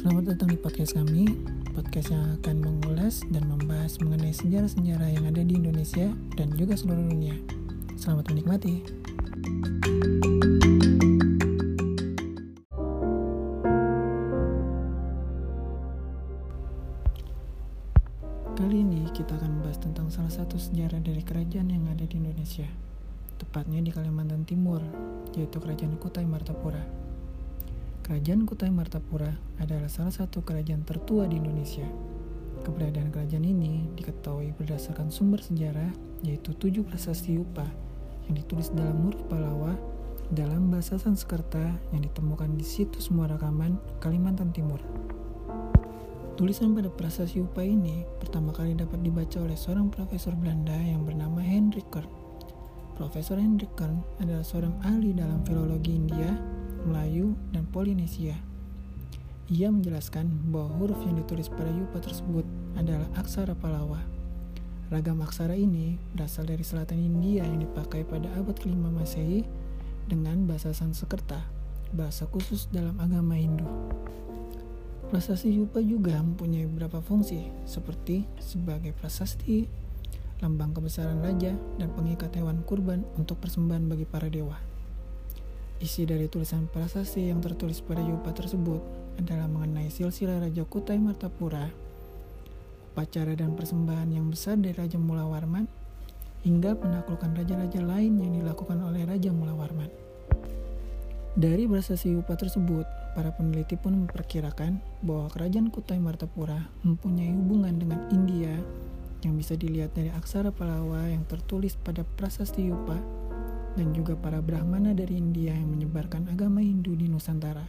Selamat datang di podcast kami, podcast yang akan mengulas dan membahas mengenai sejarah-sejarah yang ada di Indonesia dan juga seluruh dunia. Selamat menikmati. Kali ini kita akan membahas tentang salah satu sejarah dari kerajaan yang ada di Indonesia, tepatnya di Kalimantan Timur, yaitu Kerajaan Kutai Martapura. Kerajaan Kutai Martapura adalah salah satu kerajaan tertua di Indonesia. Keberadaan kerajaan ini diketahui berdasarkan sumber sejarah, yaitu tujuh prasasti Upa yang ditulis dalam huruf Palawa dalam bahasa Sanskerta yang ditemukan di situs Muarakaman, Kalimantan Timur. Tulisan pada prasasti Upa ini pertama kali dapat dibaca oleh seorang profesor Belanda yang bernama Hendrik Kern. Profesor Hendrik Kern adalah seorang ahli dalam filologi India, Melayu, dan Polinesia. Ia menjelaskan bahwa huruf yang ditulis pada Yupa tersebut adalah aksara Palawa. Ragam aksara ini berasal dari selatan India yang dipakai pada abad kelima Masehi dengan bahasa Sanskerta, bahasa khusus dalam agama Hindu. Prasasti Yupa juga mempunyai beberapa fungsi, seperti sebagai prasasti, lambang kebesaran raja, dan pengikat hewan kurban untuk persembahan bagi para dewa. Isi dari tulisan prasasti yang tertulis pada Yupa tersebut adalah mengenai silsilah Raja Kutai Martapura, upacara dan persembahan yang besar dari Raja Mula Warman, hingga penaklukan raja-raja lain yang dilakukan oleh Raja Mula Warman. Dari prasasti Upa tersebut, para peneliti pun memperkirakan bahwa kerajaan Kutai Martapura mempunyai hubungan dengan India yang bisa dilihat dari aksara Palawa yang tertulis pada prasasti Upa dan juga para Brahmana dari India yang menyebarkan agama Hindu di Nusantara.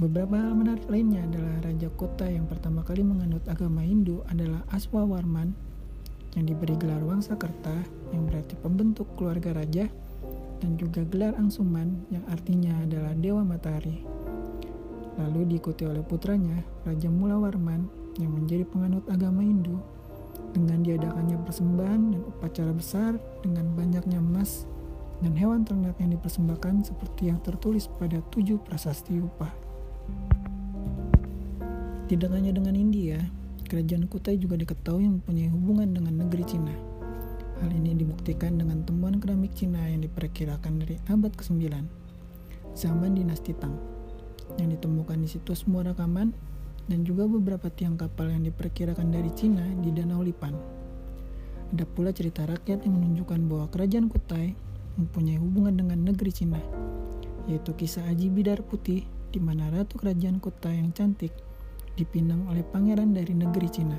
Beberapa hal menarik lainnya adalah Raja Kota yang pertama kali menganut agama Hindu adalah Aswawarman yang diberi gelar Wangsakerta yang berarti pembentuk keluarga raja dan juga gelar Angsuman yang artinya adalah Dewa Matahari. Lalu diikuti oleh putranya Raja Mulawarman yang menjadi penganut agama Hindu dengan diadakannya persembahan dan upacara besar dengan banyaknya emas dan hewan ternak yang dipersembahkan seperti yang tertulis pada tujuh prasasti upah. Tidak hanya dengan India, kerajaan Kutai juga diketahui mempunyai hubungan dengan negeri Cina. Hal ini dibuktikan dengan temuan keramik Cina yang diperkirakan dari abad ke-9, zaman dinasti Tang, yang ditemukan di situs Muara Kaman dan juga beberapa tiang kapal yang diperkirakan dari Cina di Danau Lipan. Ada pula cerita rakyat yang menunjukkan bahwa kerajaan Kutai mempunyai hubungan dengan negeri Cina, yaitu kisah Aji Bidar Putih di mana ratu kerajaan Kutai yang cantik dipinang oleh pangeran dari negeri Cina.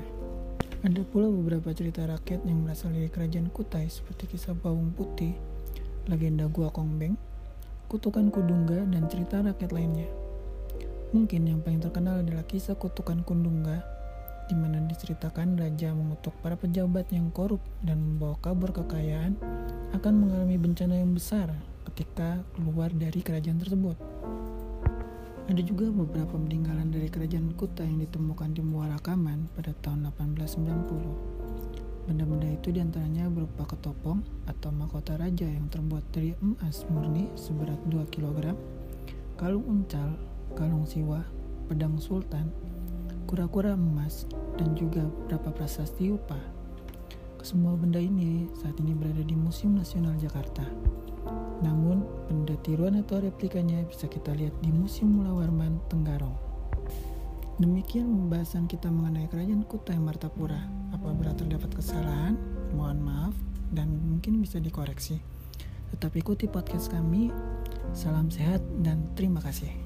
Ada pula beberapa cerita rakyat yang berasal dari kerajaan Kutai seperti kisah Bawung Putih, legenda Gua Kongbeng, Kutukan Kudungga, dan cerita rakyat lainnya. Mungkin yang paling terkenal adalah kisah Kutukan Kundungga, di mana diceritakan raja mengutuk para pejabat yang korup dan membawa kabur kekayaan akan mengalami bencana yang besar ketika keluar dari kerajaan tersebut. Ada juga beberapa peninggalan dari kerajaan Kuta yang ditemukan di Muara Kaman pada tahun 1890. Benda-benda itu di antaranya berupa ketopong atau mahkota raja yang terbuat dari emas murni seberat 2 kg, kalung uncal, kalung siwa, pedang sultan, kura-kura emas, dan juga beberapa prasasti upah. Kesemua benda ini saat ini berada di Museum Nasional Jakarta. Namun, benda tiruan atau replikanya bisa kita lihat di Museum Mulawarman Tenggarong. Demikian pembahasan kita mengenai Kerajaan Kutai Martapura. Apabila terdapat kesalahan, mohon maaf dan mungkin bisa dikoreksi. Tetap ikuti podcast kami. Salam sehat dan terima kasih.